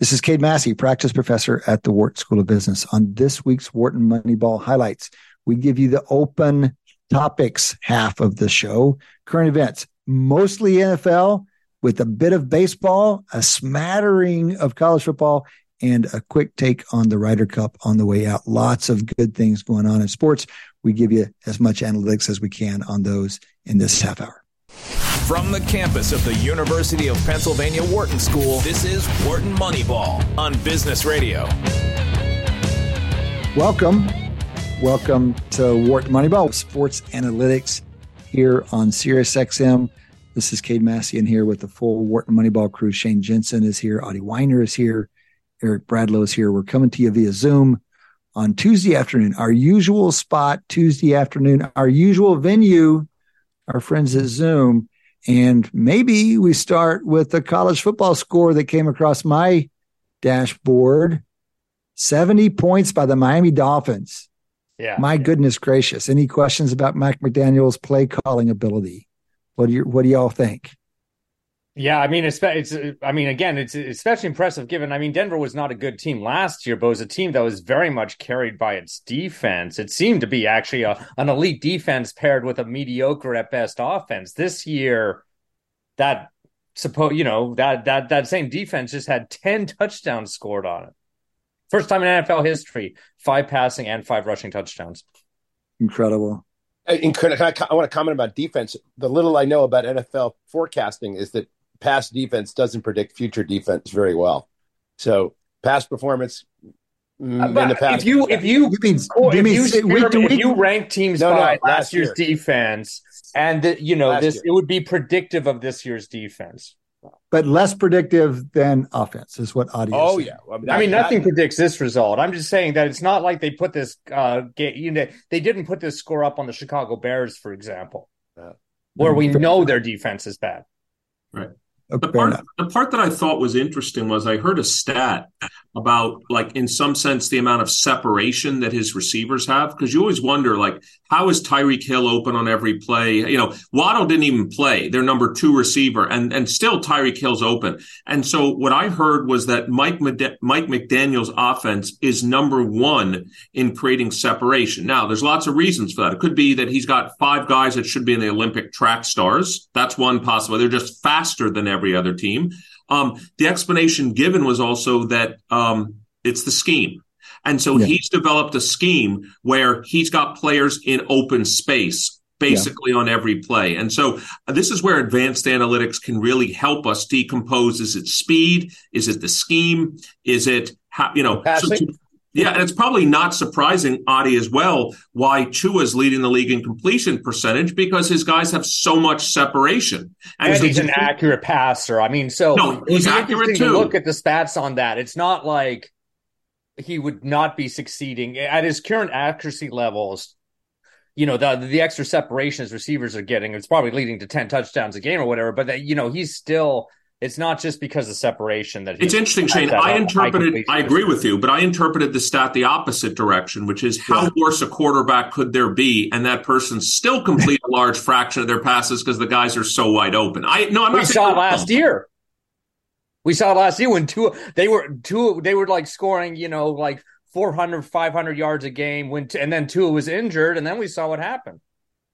This is Cade Massey, practice professor at the Wharton School of Business. On this week's Wharton Moneyball highlights, we give you the open topics half of the show, current events, mostly NFL with a bit of baseball, a smattering of college football, and a quick take on the Ryder Cup on the way out. Lots of good things going on in sports. We give you as much analytics as we can on those in this half hour. From the campus of the University of Pennsylvania Wharton School, this is Wharton Moneyball on Business Radio. Welcome. Welcome to Wharton Moneyball, sports analytics here on SiriusXM. This is Cade Massey in here with the full Wharton Moneyball crew. Shane Jensen is here. Adi Wyner is here. Eric Bradlow is here. We're coming to you via Zoom on Tuesday afternoon. Our usual spot, Tuesday afternoon, our usual venue, our friends at Zoom. And maybe we start with the college football score that came across my dashboard 70 points by the Miami Dolphins. Yeah. My goodness gracious. Any questions about Mike McDaniel's play calling ability? What do you what do y'all think? Yeah, I mean, it's, it's, I mean, again, it's especially impressive given. I mean, Denver was not a good team last year, but it was a team that was very much carried by its defense. It seemed to be actually a, an elite defense paired with a mediocre at best offense. This year, that suppose you know that that that same defense just had ten touchdowns scored on it. First time in NFL history, five passing and five rushing touchdowns. Incredible. And can I, I want to comment about defense. The little I know about NFL forecasting is that past defense doesn't predict future defense very well. So past performance mm, in the past. If you if you, you mean, if, you, you, if you rank teams no, by no, last year's year. defense, and the, you know last this, year. it would be predictive of this year's defense. But less predictive than offense is what audio. Oh yeah, well, that, I mean nothing that, predicts this result. I'm just saying that it's not like they put this uh game. You know, they didn't put this score up on the Chicago Bears, for example, uh, where we know their defense is bad. Right. Okay, the part, the part that I thought was interesting was I heard a stat about like in some sense the amount of separation that his receivers have because you always wonder like how is Tyreek Hill open on every play? You know, Waddle didn't even play. Their number two receiver, and and still Tyreek Hill's open. And so what I heard was that Mike Mike McDaniel's offense is number one in creating separation. Now, there's lots of reasons for that. It could be that he's got five guys that should be in the Olympic track stars. That's one possible. They're just faster than every other team. Um, the explanation given was also that um, it's the scheme. And so yeah. he's developed a scheme where he's got players in open space basically yeah. on every play. And so uh, this is where advanced analytics can really help us decompose is it speed? Is it the scheme? Is it, how, you know, so to, yeah, and it's probably not surprising, Adi, as well, why Tua's leading the league in completion percentage because his guys have so much separation. And, and he's an accurate passer. I mean, so no, he's accurate too. To look at the stats on that. It's not like he would not be succeeding at his current accuracy levels. You know, the the extra separation his receivers are getting, it's probably leading to 10 touchdowns a game or whatever, but that, you know, he's still it's not just because of separation that it's interesting, Shane. I interpreted. I agree with you, but I interpreted the stat the opposite direction, which is how yeah. worse a quarterback could there be, and that person still complete a large fraction of their passes because the guys are so wide open. I no, I'm we saw it last year. We saw it last year when two they were two they were like scoring, you know, like 400, 500 yards a game when and then Tua was injured, and then we saw what happened.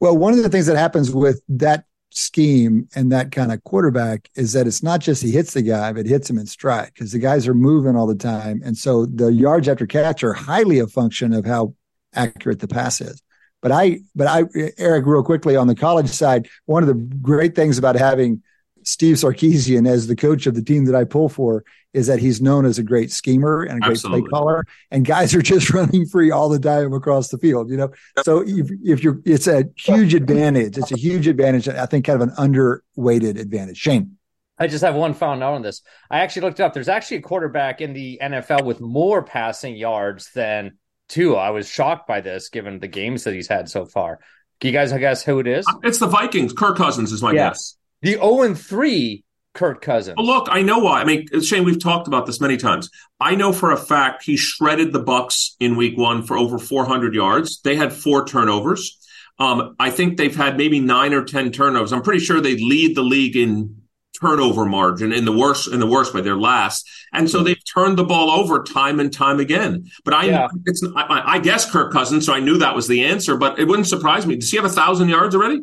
Well, one of the things that happens with that scheme and that kind of quarterback is that it's not just he hits the guy, but hits him in stride because the guys are moving all the time. And so the yards after catch are highly a function of how accurate the pass is. But I, but I, Eric, real quickly on the college side, one of the great things about having Steve Sarkisian as the coach of the team that I pull for is that he's known as a great schemer and a great Absolutely. play caller, and guys are just running free all the time across the field. You know, so if, if you're, it's a huge advantage. It's a huge advantage. I think kind of an underweighted advantage. Shane. I just have one final note on this. I actually looked up. There's actually a quarterback in the NFL with more passing yards than Tua. I was shocked by this, given the games that he's had so far. Can you guys guess who it is? It's the Vikings. Kirk Cousins is my yeah. guess. The 0 3 Kirk Cousins. Well, look, I know why. I mean, Shane, we've talked about this many times. I know for a fact he shredded the Bucs in Week One for over 400 yards. They had four turnovers. Um, I think they've had maybe nine or ten turnovers. I'm pretty sure they lead the league in turnover margin in the worst in the worst way. They're last, and so they've turned the ball over time and time again. But I, yeah. it's I, I guess Kirk Cousins, so I knew that was the answer. But it wouldn't surprise me. Does he have a thousand yards already?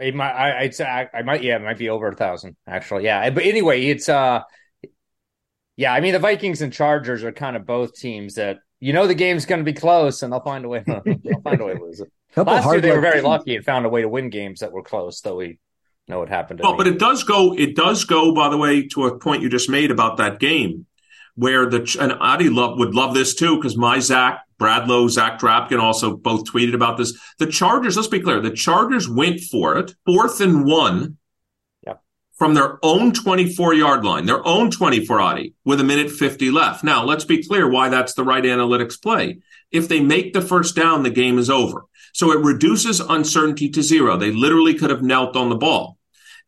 It might, I, I'd say I, I might, yeah, it might be over a thousand actually. Yeah, but anyway, it's uh, yeah. I mean, the Vikings and Chargers are kind of both teams that you know the game's going to be close, and they'll find a way. they'll find a way to lose it. Last year they were very lucky and found a way to win games that were close, though we know what happened. well, me. but it does go. It does go. By the way, to a point you just made about that game, where the and Adi love, would love this too because my Zach Bradlow, Zach Drapkin also both tweeted about this. The Chargers. Let's be clear. The Chargers went for it, fourth and one. From their own 24 yard line, their own 24 Adi, with a minute 50 left. Now, let's be clear why that's the right analytics play. If they make the first down, the game is over. So it reduces uncertainty to zero. They literally could have knelt on the ball.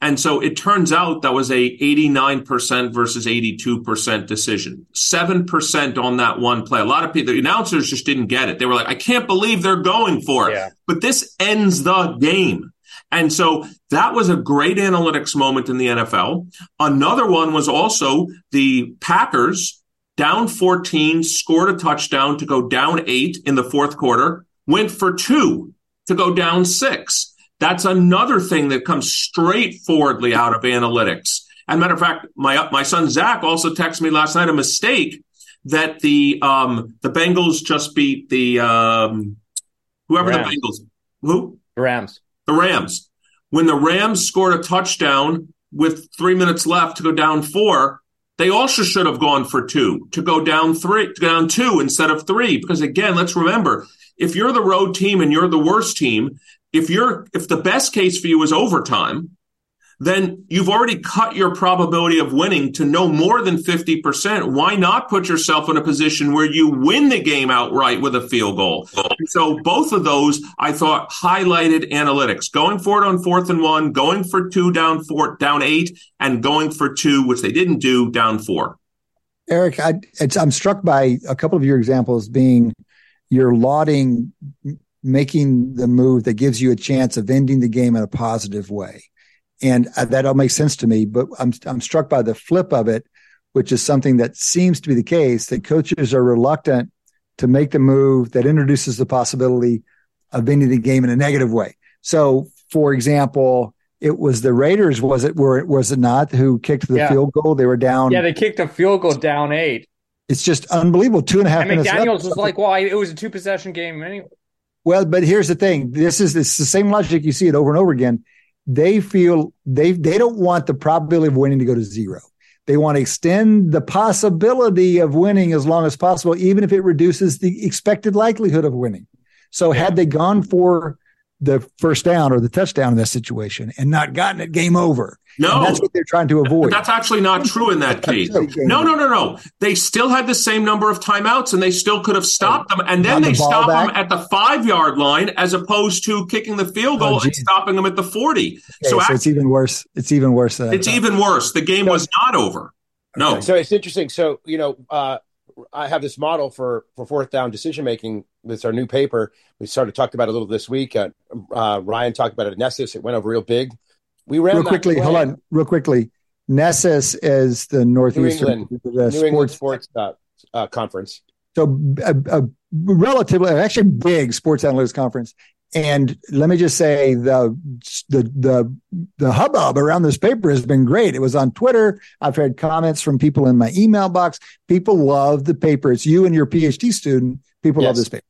And so it turns out that was a 89% versus 82% decision. 7% on that one play. A lot of people, the announcers just didn't get it. They were like, I can't believe they're going for it. Yeah. But this ends the game. And so that was a great analytics moment in the NFL. Another one was also the Packers down 14, scored a touchdown to go down eight in the fourth quarter went for two to go down six. That's another thing that comes straightforwardly out of analytics. And matter of fact, my my son Zach also texted me last night a mistake that the um the Bengals just beat the um whoever Rams. the Bengals who the Rams the Rams when the Rams scored a touchdown with three minutes left to go down four. They also should have gone for two to go down three, to go down two instead of three. Because again, let's remember if you're the road team and you're the worst team, if you're if the best case for you is overtime, then you've already cut your probability of winning to no more than 50%. Why not put yourself in a position where you win the game outright with a field goal? So both of those I thought highlighted analytics. Going for it on fourth and one, going for two down four, down eight, and going for two, which they didn't do, down four. Eric, I, am struck by a couple of your examples being you're lauding making the move that gives you a chance of ending the game in a positive way. And uh, that all makes sense to me, but I'm, I'm struck by the flip of it, which is something that seems to be the case that coaches are reluctant to make the move that introduces the possibility of ending the game in a negative way. So, for example, it was the Raiders, was it? Were it was it not who kicked the yeah. field goal? They were down. Yeah, they kicked a field goal down eight, it's just unbelievable. Two and a half and minutes. McDaniels was like, "Well, it was a two possession game anyway." Well, but here's the thing. This is it's the same logic. You see it over and over again. They feel they they don't want the probability of winning to go to zero. They want to extend the possibility of winning as long as possible, even if it reduces the expected likelihood of winning. So, had they gone for the first down or the touchdown in that situation and not gotten it, game over. No, and that's what they're trying to avoid. That's actually not true in that case. No, no, no, no. They still had the same number of timeouts, and they still could have stopped them. And then they the stop back. them at the five yard line, as opposed to kicking the field goal oh, and stopping them at the forty. Okay, so, so it's even worse. It's even worse. Than it's even worse. The game was not over. No. Okay, so it's interesting. So you know, uh, I have this model for for fourth down decision making. It's our new paper. We started talking about it a little this week. Uh, uh, Ryan talked about it at NESSIS. It went over real big. We ran real quickly. Hold on, real quickly. NESSIS is the Northeastern New England, New England Sports, uh, uh, Conference. So a, a, relatively, actually big sports analytics conference. And let me just say the the the the hubbub around this paper has been great. It was on Twitter. I've had comments from people in my email box. People love the paper. It's you and your PhD student. People yes. love this paper.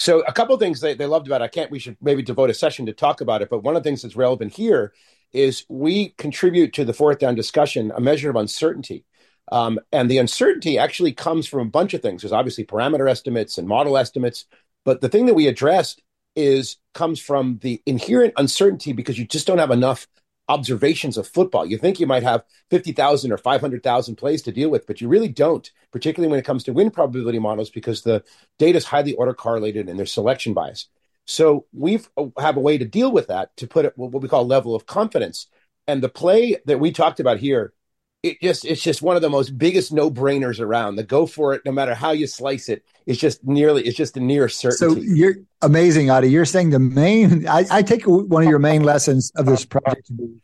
So a couple of things they, they loved about it. I can't. We should maybe devote a session to talk about it. But one of the things that's relevant here is we contribute to the fourth down discussion a measure of uncertainty. Um, and the uncertainty actually comes from a bunch of things. There's obviously parameter estimates and model estimates, but the thing that we addressed is comes from the inherent uncertainty because you just don't have enough observations of football. You think you might have 50,000 or 500,000 plays to deal with, but you really don't, particularly when it comes to win probability models because the data is highly order correlated and there's selection bias. So we uh, have a way to deal with that to put it what we call level of confidence. And the play that we talked about here it just it's just one of the most biggest no brainers around. The go for it, no matter how you slice it, it's just nearly it's just a near certainty. So you're amazing, Adi. You're saying the main. I, I take one of your main lessons of this project to be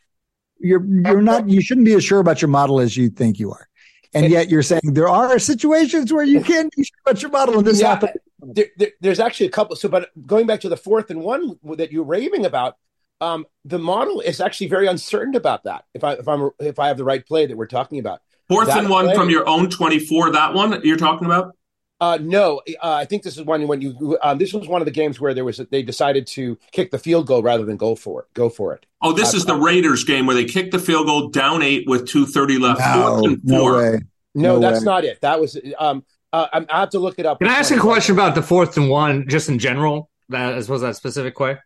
you're you're not you shouldn't be as sure about your model as you think you are. And yet you're saying there are situations where you can be sure about your model and this yeah, happens. There, there, there's actually a couple. So, but going back to the fourth and one that you're raving about, um, the model is actually very uncertain about that. If I if I'm if I have the right play that we're talking about, fourth that and one play, from your own 24. That one you're talking about. Uh, no, uh, I think this is one when you. Um, this was one of the games where there was they decided to kick the field goal rather than go for it. Go for it. Oh, this uh, is the Raiders game where they kicked the field goal down eight with two thirty left. No, no way. No, no that's way. not it. That was. Um, uh, I have to look it up. Can I ask a question about the fourth and one, just in general, that, as well as that specific way?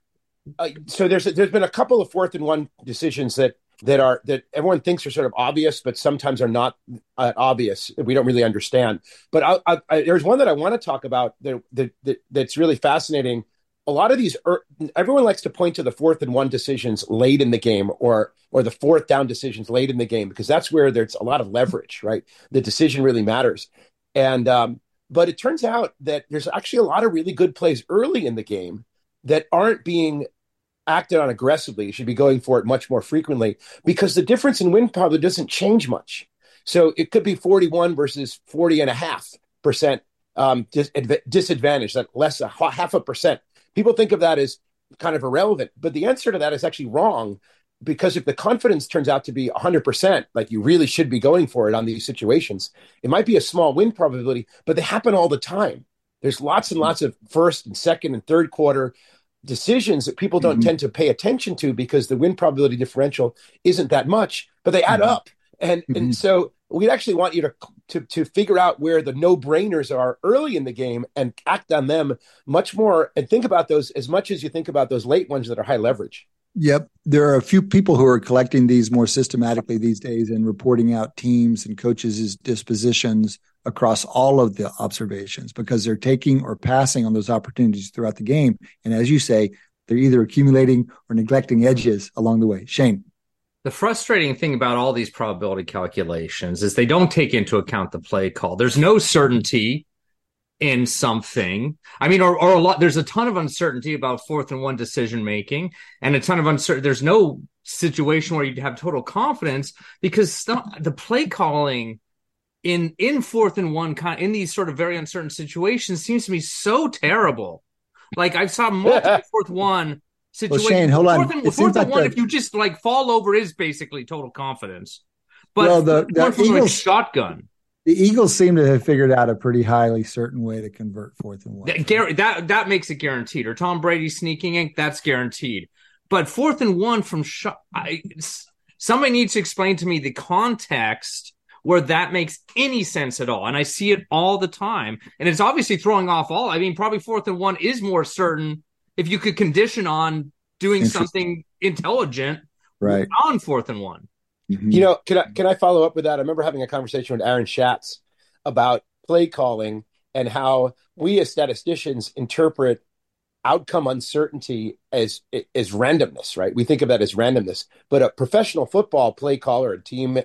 Uh, so there's there's been a couple of fourth and one decisions that that are that everyone thinks are sort of obvious, but sometimes are not uh, obvious. We don't really understand. But I, I, I, there's one that I want to talk about that, that, that that's really fascinating. A lot of these, er, everyone likes to point to the fourth and one decisions late in the game, or or the fourth down decisions late in the game, because that's where there's a lot of leverage, right? The decision really matters, and um, but it turns out that there's actually a lot of really good plays early in the game that aren't being acted on aggressively. Should be going for it much more frequently because the difference in wind probably doesn't change much. So it could be 41 versus 40 and a half percent um, dis- disadvantage, that less a half a percent. People think of that as kind of irrelevant, but the answer to that is actually wrong because if the confidence turns out to be 100%, like you really should be going for it on these situations, it might be a small win probability, but they happen all the time. There's lots and lots of first and second and third quarter decisions that people don't mm-hmm. tend to pay attention to because the win probability differential isn't that much, but they add mm-hmm. up. And mm-hmm. and so we'd actually want you to, to to figure out where the no brainers are early in the game and act on them much more and think about those as much as you think about those late ones that are high leverage. Yep. There are a few people who are collecting these more systematically these days and reporting out teams and coaches' dispositions across all of the observations because they're taking or passing on those opportunities throughout the game. And as you say, they're either accumulating or neglecting edges along the way. Shane. The frustrating thing about all these probability calculations is they don't take into account the play call. There's no certainty in something. I mean, or, or a lot, there's a ton of uncertainty about fourth and one decision making and a ton of uncertainty. There's no situation where you'd have total confidence because st- the play calling in in fourth and one kind in these sort of very uncertain situations seems to me so terrible. Like I've saw multiple fourth one situations. Well, Shane, hold on. Fourth and, fourth and like one, the... if you just like fall over, is basically total confidence. But well, the, the Eagles shotgun. The Eagles seem to have figured out a pretty highly certain way to convert fourth and one. That, that that makes it guaranteed. Or Tom Brady sneaking in, that's guaranteed. But fourth and one from shot, I, somebody needs to explain to me the context where that makes any sense at all. And I see it all the time. And it's obviously throwing off all. I mean, probably fourth and one is more certain if you could condition on doing something intelligent right on fourth and one. Mm-hmm. You know, can I can I follow up with that? I remember having a conversation with Aaron Schatz about play calling and how we as statisticians interpret outcome uncertainty as as randomness, right? We think of that as randomness, but a professional football play caller, a team,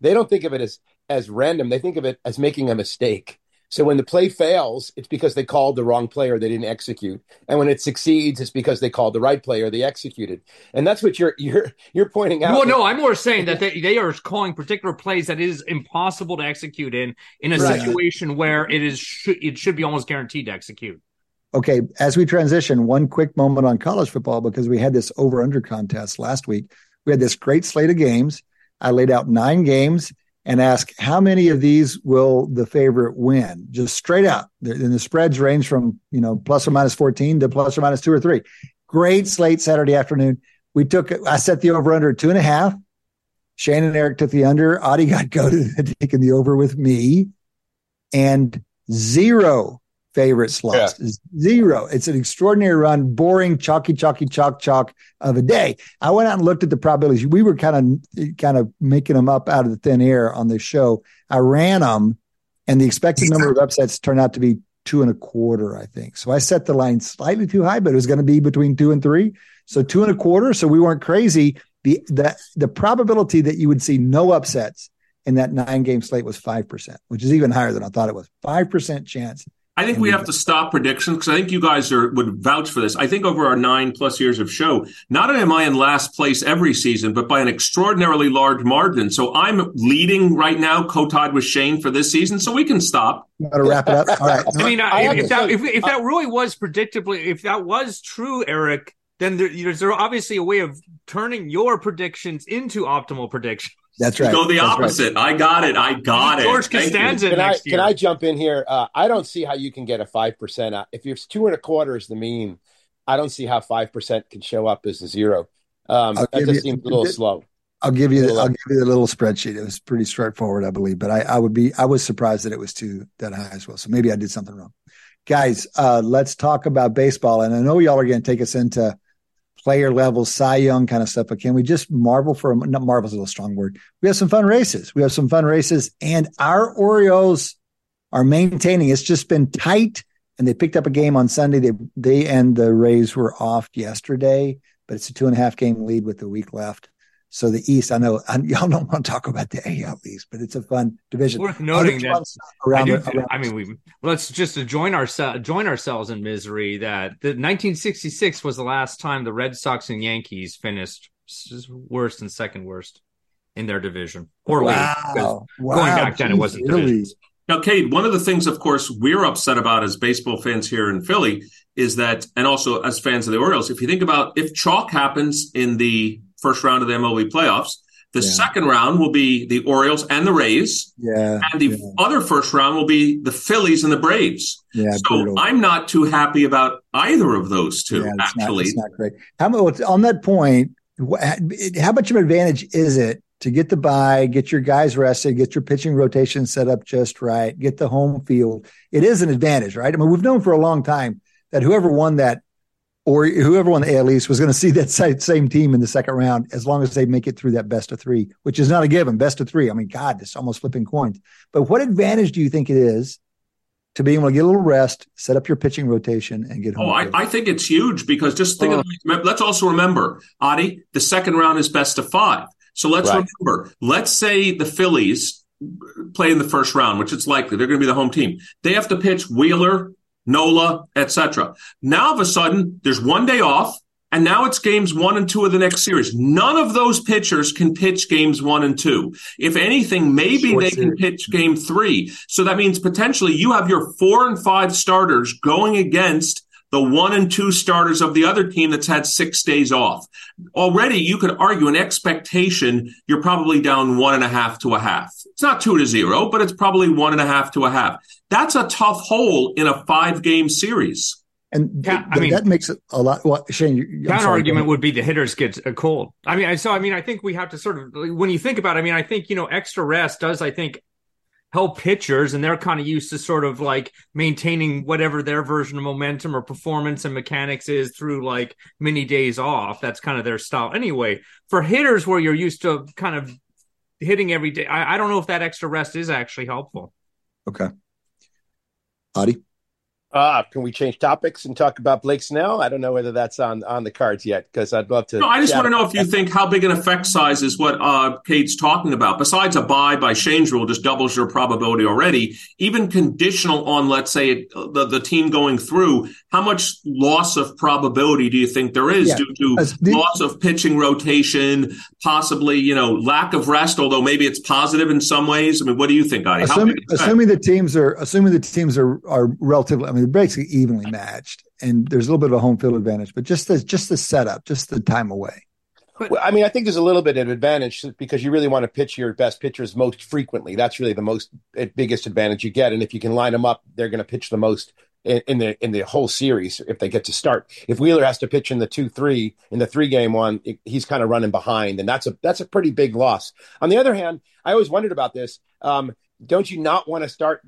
they don't think of it as as random. They think of it as making a mistake. So when the play fails, it's because they called the wrong player, they didn't execute. And when it succeeds, it's because they called the right player, they executed. And that's what you're you're you're pointing out. Well, no, I'm more saying that they, they are calling particular plays that is impossible to execute in in a right. situation where it is it should be almost guaranteed to execute. Okay, as we transition, one quick moment on college football because we had this over under contest last week. We had this great slate of games. I laid out nine games and ask how many of these will the favorite win, just straight out. And the spreads range from you know plus or minus fourteen to plus or minus two or three. Great slate Saturday afternoon. We took I set the over under two and a half. Shane and Eric took the under. Adi got go to taking the over with me, and zero favorite slots. Yeah. Zero. It's an extraordinary run, boring, chalky, chalky, chalk, chalk of a day. I went out and looked at the probabilities. We were kind of kind of making them up out of the thin air on this show. I ran them, and the expected number of upsets turned out to be two and a quarter, I think. So I set the line slightly too high, but it was going to be between two and three. So two and a quarter. So we weren't crazy. The the the probability that you would see no upsets in that nine game slate was five percent, which is even higher than I thought it was. Five percent chance I think we have to stop predictions because I think you guys are would vouch for this. I think over our nine plus years of show, not only am I in last place every season, but by an extraordinarily large margin. So I'm leading right now, co-tied with Shane for this season. So we can stop. Got to wrap it up. All right. I mean, I, if, that, if, if uh, that really was predictably, if that was true, Eric, then there, there's obviously a way of turning your predictions into optimal predictions. That's right. Go the That's opposite. Right. I got it. I got George it. George Costanza can next I, year. Can I jump in here? Uh, I don't see how you can get a five percent. If you're two and a quarter is the mean, I don't see how five percent can show up as a zero. Um, that just you, seems a little slow. I'll give you. The, I'll give you the little spreadsheet. It was pretty straightforward, I believe. But I, I would be. I was surprised that it was too that high as well. So maybe I did something wrong, guys. Uh, let's talk about baseball. And I know y'all are going to take us into player level, Cy Young kind of stuff. But can we just marvel for a not marvel's a little strong word. We have some fun races. We have some fun races, and our Orioles are maintaining. It's just been tight, and they picked up a game on Sunday. They they and the Rays were off yesterday, but it's a two and a half game lead with a week left. So the East, I know I, y'all don't want to talk about the AL East, but it's a fun division. Worth noting that around, I, do, the, around I mean, we let's just join ourselves join ourselves in misery that the 1966 was the last time the Red Sox and Yankees finished worst and second worst in their division. Or wow. wow. going back then, it wasn't really. Divisions. Now, Cade, one of the things, of course, we're upset about as baseball fans here in Philly is that, and also as fans of the Orioles, if you think about if chalk happens in the first round of the MLB playoffs. The yeah. second round will be the Orioles and the Rays. Yeah. And the yeah. other first round will be the Phillies and the Braves. Yeah. So brutal. I'm not too happy about either of those two, yeah, actually. Not, it's not great. How much on that point, how much of an advantage is it to get the buy, get your guys rested, get your pitching rotation set up just right, get the home field? It is an advantage, right? I mean, we've known for a long time that whoever won that or whoever won the AL East was going to see that same team in the second round as long as they make it through that best of three, which is not a given. Best of three. I mean, God, it's almost flipping coins. But what advantage do you think it is to be able to get a little rest, set up your pitching rotation, and get home? Oh, I, I, think it's huge because just think oh. of, let's also remember, Adi, the second round is best of five. So let's right. remember, let's say the Phillies play in the first round, which it's likely they're going to be the home team. They have to pitch Wheeler, Nola, etc. Now, of a sudden, there's one day off, and now it's games one and two of the next series. None of those pitchers can pitch games one and two. If anything, maybe Short they series. can pitch game three. So that means potentially you have your four and five starters going against the one and two starters of the other team that's had six days off. Already, you could argue an expectation you're probably down one and a half to a half. It's not two to zero, but it's probably one and a half to a half. That's a tough hole in a five game series. And yeah, I mean that makes it a lot. Well, Shane, counter argument would be the hitters get a cold. I mean, so I mean, I think we have to sort of when you think about. it, I mean, I think you know extra rest does. I think help pitchers and they're kind of used to sort of like maintaining whatever their version of momentum or performance and mechanics is through like many days off. That's kind of their style. Anyway for hitters where you're used to kind of hitting every day i, I don't know if that extra rest is actually helpful. Okay. Adi uh, can we change topics and talk about Blake Snell? I don't know whether that's on, on the cards yet because I'd love to. No, I just want to know if you think how big an effect size is what uh, Cade's talking about. Besides a buy by Shane's rule, just doubles your probability already. Even conditional on, let's say, the, the team going through, how much loss of probability do you think there is yeah. due to the, loss of pitching rotation, possibly, you know, lack of rest, although maybe it's positive in some ways? I mean, what do you think, Adi? Assuming, assuming the teams are assuming the teams are, are relatively. I mean, mean, they're evenly matched, and there's a little bit of a home field advantage, but just the just the setup, just the time away. Well, I mean, I think there's a little bit of advantage because you really want to pitch your best pitchers most frequently. That's really the most eh, biggest advantage you get, and if you can line them up, they're going to pitch the most in, in, the in the whole series if they get to start. If Wheeler has to pitch in the two three in the three game one, it, he's kind of running behind, and that's a that's a pretty big loss. On the other hand, I always wondered about this. Um, don't you not want to start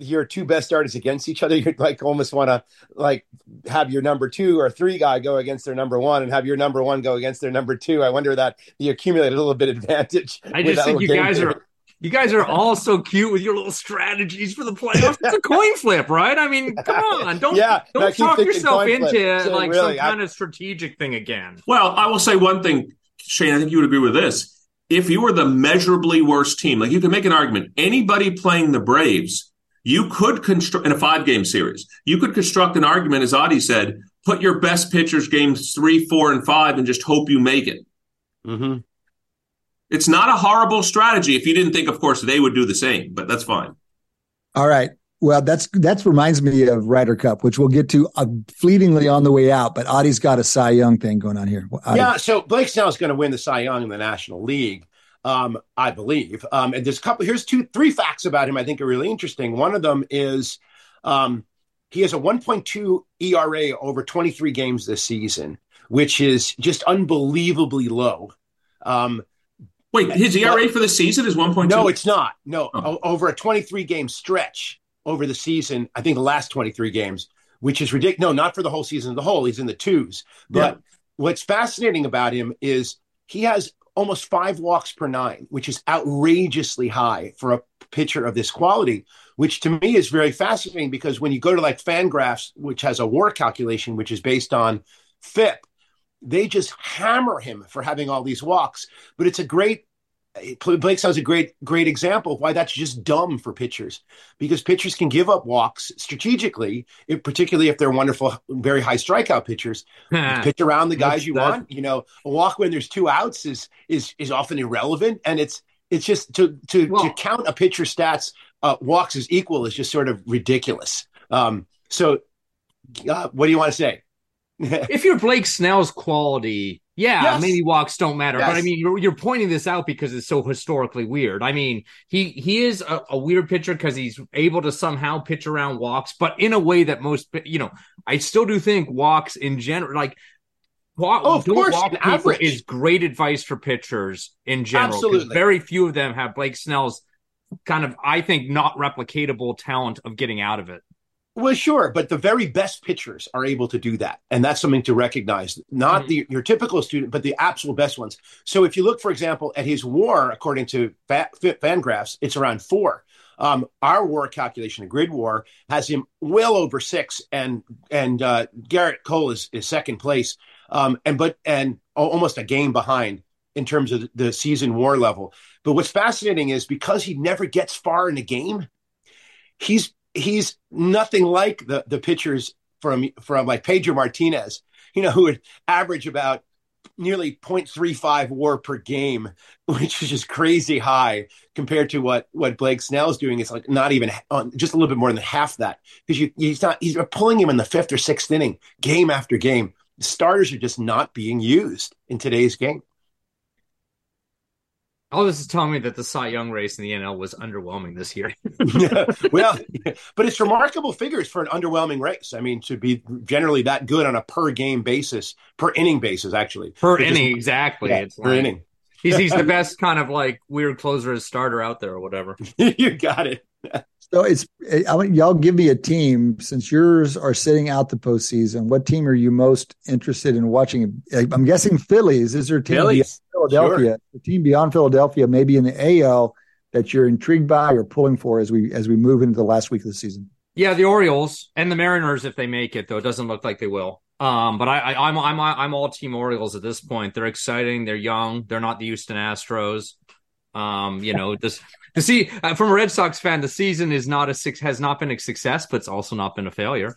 your two best starters against each other, you'd like almost want to like have your number two or three guy go against their number one and have your number one go against their number two. I wonder that you accumulate a little bit advantage. I just think you guys are you guys are all so cute with your little strategies for the playoffs. It's a coin flip, right? I mean, come on, don't yeah, don't talk yourself into so like really, some kind I, of strategic thing again. Well, I will say one thing, Shane. I think you would agree with this. If you were the measurably worst team, like you can make an argument, anybody playing the Braves You could construct in a five game series. You could construct an argument, as Adi said, put your best pitchers games three, four, and five, and just hope you make it. Mm-hmm. It's not a horrible strategy if you didn't think, of course, they would do the same, but that's fine. All right. Well, that's that reminds me of Ryder Cup, which we'll get to uh, fleetingly on the way out. But Adi's got a Cy Young thing going on here. Adi. Yeah, so Blake Snell is going to win the Cy Young in the National League, um, I believe. Um, and there's a couple. Here's two, three facts about him I think are really interesting. One of them is um, he has a 1.2 ERA over 23 games this season, which is just unbelievably low. Um, Wait, his ERA for the season is 1.2? No, it's not. No, oh. over a 23 game stretch over the season, I think the last 23 games, which is ridiculous. No, not for the whole season as a whole. He's in the twos. But yeah. what's fascinating about him is he has almost five walks per nine, which is outrageously high for a pitcher of this quality, which to me is very fascinating because when you go to like Fangraphs, which has a war calculation, which is based on FIP, they just hammer him for having all these walks. But it's a great Blake sounds a great great example of why that's just dumb for pitchers because pitchers can give up walks strategically, if, particularly if they're wonderful, very high strikeout pitchers. pitch around the guys you that. want. You know, a walk when there's two outs is is is often irrelevant, and it's it's just to to well, to count a pitcher's stats uh, walks as equal is just sort of ridiculous. Um, so, uh, what do you want to say? if you're Blake Snell's quality, yeah, yes. maybe walks don't matter. Yes. But I mean, you're, you're pointing this out because it's so historically weird. I mean, he he is a, a weird pitcher because he's able to somehow pitch around walks, but in a way that most, you know, I still do think walks in general, like Walk, oh, of course, walk is great advice for pitchers in general. Absolutely. Very few of them have Blake Snell's kind of, I think, not replicatable talent of getting out of it. Well, sure, but the very best pitchers are able to do that, and that's something to recognize. Not mm-hmm. the your typical student, but the absolute best ones. So, if you look, for example, at his WAR, according to Fangraphs, it's around four. Um, our WAR calculation, a grid WAR, has him well over six, and and uh, Gerrit Cole is, is second place, um, and but and almost a game behind in terms of the season WAR level. But what's fascinating is because he never gets far in a game, he's he's nothing like the the pitchers from from like Pedro Martinez, you know, who would average about nearly 0.35 war per game, which is just crazy high compared to what what Blake Snell's doing. It's like not even on, just a little bit more than half that because you he's not he's pulling him in the fifth or sixth inning game after game. Starters are just not being used in today's game. All this is telling me that the Cy Young race in the NL was underwhelming this year. yeah, well, but it's remarkable figures for an underwhelming race. I mean, to be generally that good on a per game basis, per inning basis, actually. Per inning, exactly. Yeah, it's per like, inning. He's he's the best kind of like weird closer as starter out there or whatever. you got it. So it's I want y'all give me a team since yours are sitting out the postseason. What team are you most interested in watching? I'm guessing Phillies. Is there a team Phillies. beyond Philadelphia? Sure. The team beyond Philadelphia, maybe in the AL that you're intrigued by or pulling for as we as we move into the last week of the season. Yeah, the Orioles and the Mariners if they make it. Though it doesn't look like they will. Um, but I, I, I'm I'm I'm all team Orioles at this point. They're exciting. They're young. They're not the Houston Astros. Um, you know, this to see uh, from a Red Sox fan, the season is not a six has not been a success, but it's also not been a failure.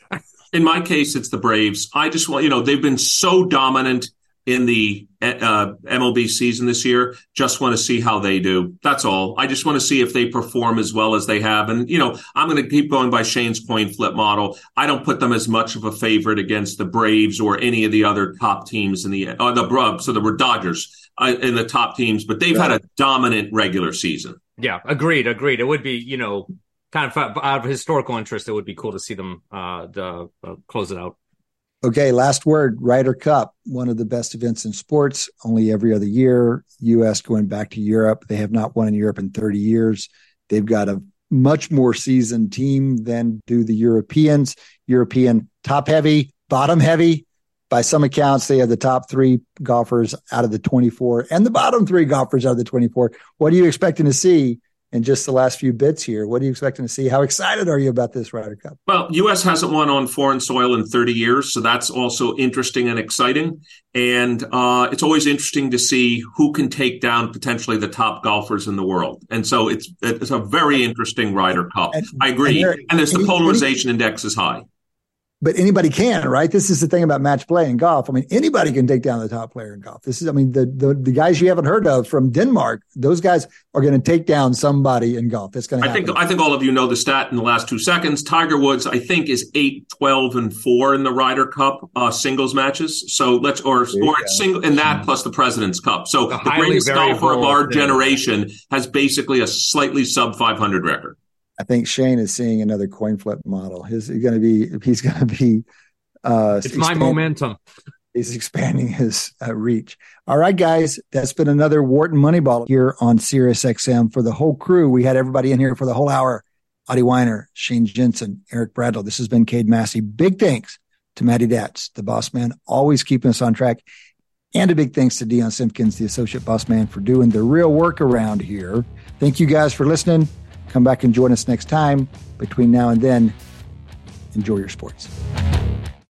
In my case, it's the Braves. I just want you know they've been so dominant in the uh, MLB season this year. Just want to see how they do. That's all. I just want to see if they perform as well as they have. And, you know, I'm going to keep going by Shane's coin flip model. I don't put them as much of a favorite against the Braves or any of the other top teams in the, uh, the. So there were Dodgers uh, in the top teams, but they've had a dominant regular season. Yeah, agreed. Agreed. It would be, you know, kind of out of historical interest. It would be cool to see them uh, the, uh, close it out. Okay, last word. Ryder Cup, one of the best events in sports, only every other year. U.S. going back to Europe. They have not won in Europe in 30 years. They've got a much more seasoned team than do the Europeans. European top heavy, bottom heavy. By some accounts, they have the top three golfers out of the 24 and the bottom three golfers out of the 24. What are you expecting to see in just the last few bits here. What are you expecting to see? How excited are you about this Ryder Cup? Well, U.S. hasn't won on foreign soil in 30 years, so that's also interesting and exciting. And uh, it's always interesting to see who can take down potentially the top golfers in the world. And so it's it's a very interesting Ryder Cup. And, I agree. And, and there's the polarization index is high but anybody can, right? This is the thing about match play in golf. I mean, anybody can take down the top player in golf. This is, I mean, the the, the guys you haven't heard of from Denmark, those guys are going to take down somebody in golf. It's going to. I think I think all of you know the stat in the last two seconds. Tiger Woods, I think, is 8, 12, and four in the Ryder Cup uh, singles matches. So let's or or single in that plus the President's Cup. So the, the greatest golfer of our generation has basically a slightly sub 500 record. I think Shane is seeing another coin flip model. He's going to be he's going to be. Uh, it's my momentum. He's expanding his uh, reach. All right, guys, that's been another Wharton Moneyball here on Sirius XM for the whole crew. We had everybody in here for the whole hour. Adi Wyner, Shane Jensen, Eric Bradlow. This has been Cade Massey. Big thanks to Matty Datz, the boss man, always keeping us on track. And a big thanks to Dion Simpkins, the associate boss man, for doing the real work around here. Thank you guys for listening. Come back and join us next time. Between now and then, enjoy your sports.